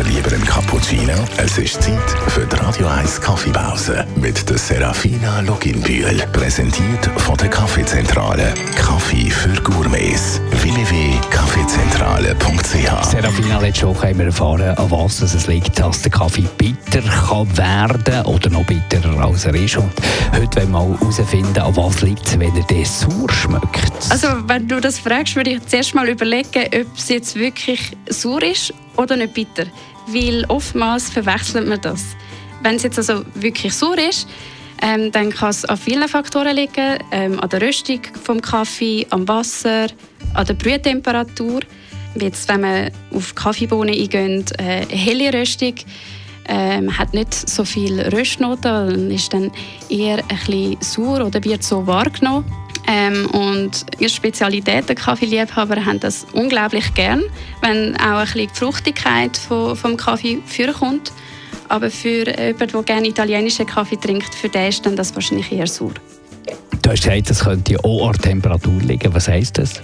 oder lieber ein Cappuccino? Es ist Zeit für die Radio 1 Kaffeepause mit der Serafina Loginbühl. Präsentiert von der Kaffeezentrale. Kaffee für Gourmets. www.kaffeezentrale.ch Serafina, letzte Woche haben wir erfahren, an was es liegt, dass der Kaffee bitter kann werden oder noch bitterer als er ist. Und heute wollen wir mal herausfinden, an was liegt es, wenn er der sauer schmeckt. Also, wenn du das fragst, würde ich zuerst mal überlegen, ob es jetzt wirklich sauer ist oder nicht bitter. Weil oftmals verwechselt man das. Wenn es jetzt also wirklich sauer ist, ähm, dann kann es an vielen Faktoren liegen. Ähm, an der Röstung vom Kaffee, am Wasser, an der Brühtemperatur. Jetzt, wenn man auf Kaffeebohnen eingeht, äh, eine helle Röstung, ähm, hat nicht so viel Röstnoten, ist dann eher ein bisschen sauer oder wird so wahrgenommen. Ähm, und die Spezialität der Kaffeeliebhaber haben das unglaublich gern, wenn auch ein bisschen die Fruchtigkeit vom, vom Kaffee vorkommt. Aber für jemanden, der gerne italienischen Kaffee trinkt, für den ist dann das wahrscheinlich eher sauer. Du hast gesagt, es könnte auch an Temperatur liegen. Was heisst das?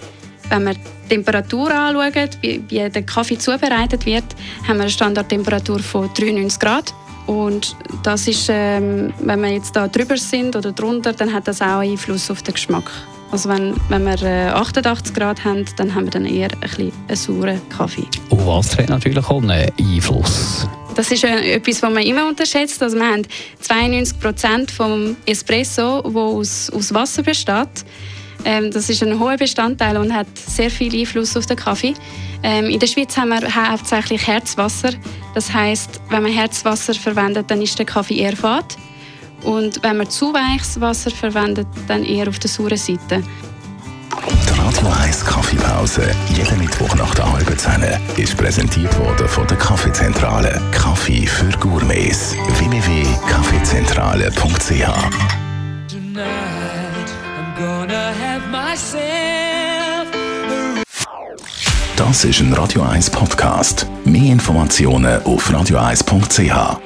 Wenn wir die Temperatur anschauen, wie, wie der Kaffee zubereitet wird, haben wir eine Standardtemperatur von 93 Grad. Und das ist, ähm, wenn wir jetzt da drüber sind oder drunter, dann hat das auch Einfluss auf den Geschmack. Also wenn, wenn wir äh, 88 Grad haben, dann haben wir dann eher ein bisschen einen sauren Kaffee. Und Wasser hat natürlich auch einen Einfluss. Das ist äh, etwas, was man immer unterschätzt. Also wir haben 92 Prozent vom Espresso, wo aus, aus Wasser besteht. Ähm, das ist ein hoher Bestandteil und hat sehr viel Einfluss auf den Kaffee. Ähm, in der Schweiz haben wir hauptsächlich Herzwasser. Das heißt, wenn man Herzwasser verwendet, dann ist der Kaffee eher fad. Und wenn man zu weiches Wasser verwendet, dann eher auf der sauren Seite. Die Radio 1 Kaffeepause, jeden Mittwoch nach der halben Zehn, ist präsentiert worden von der Kaffeezentrale. Kaffee für Gourmets. www.kaffeezentrale.ch gonna have myself Das ist ein Radio 1 Podcast. Mehr Informationen auf radio1.ch.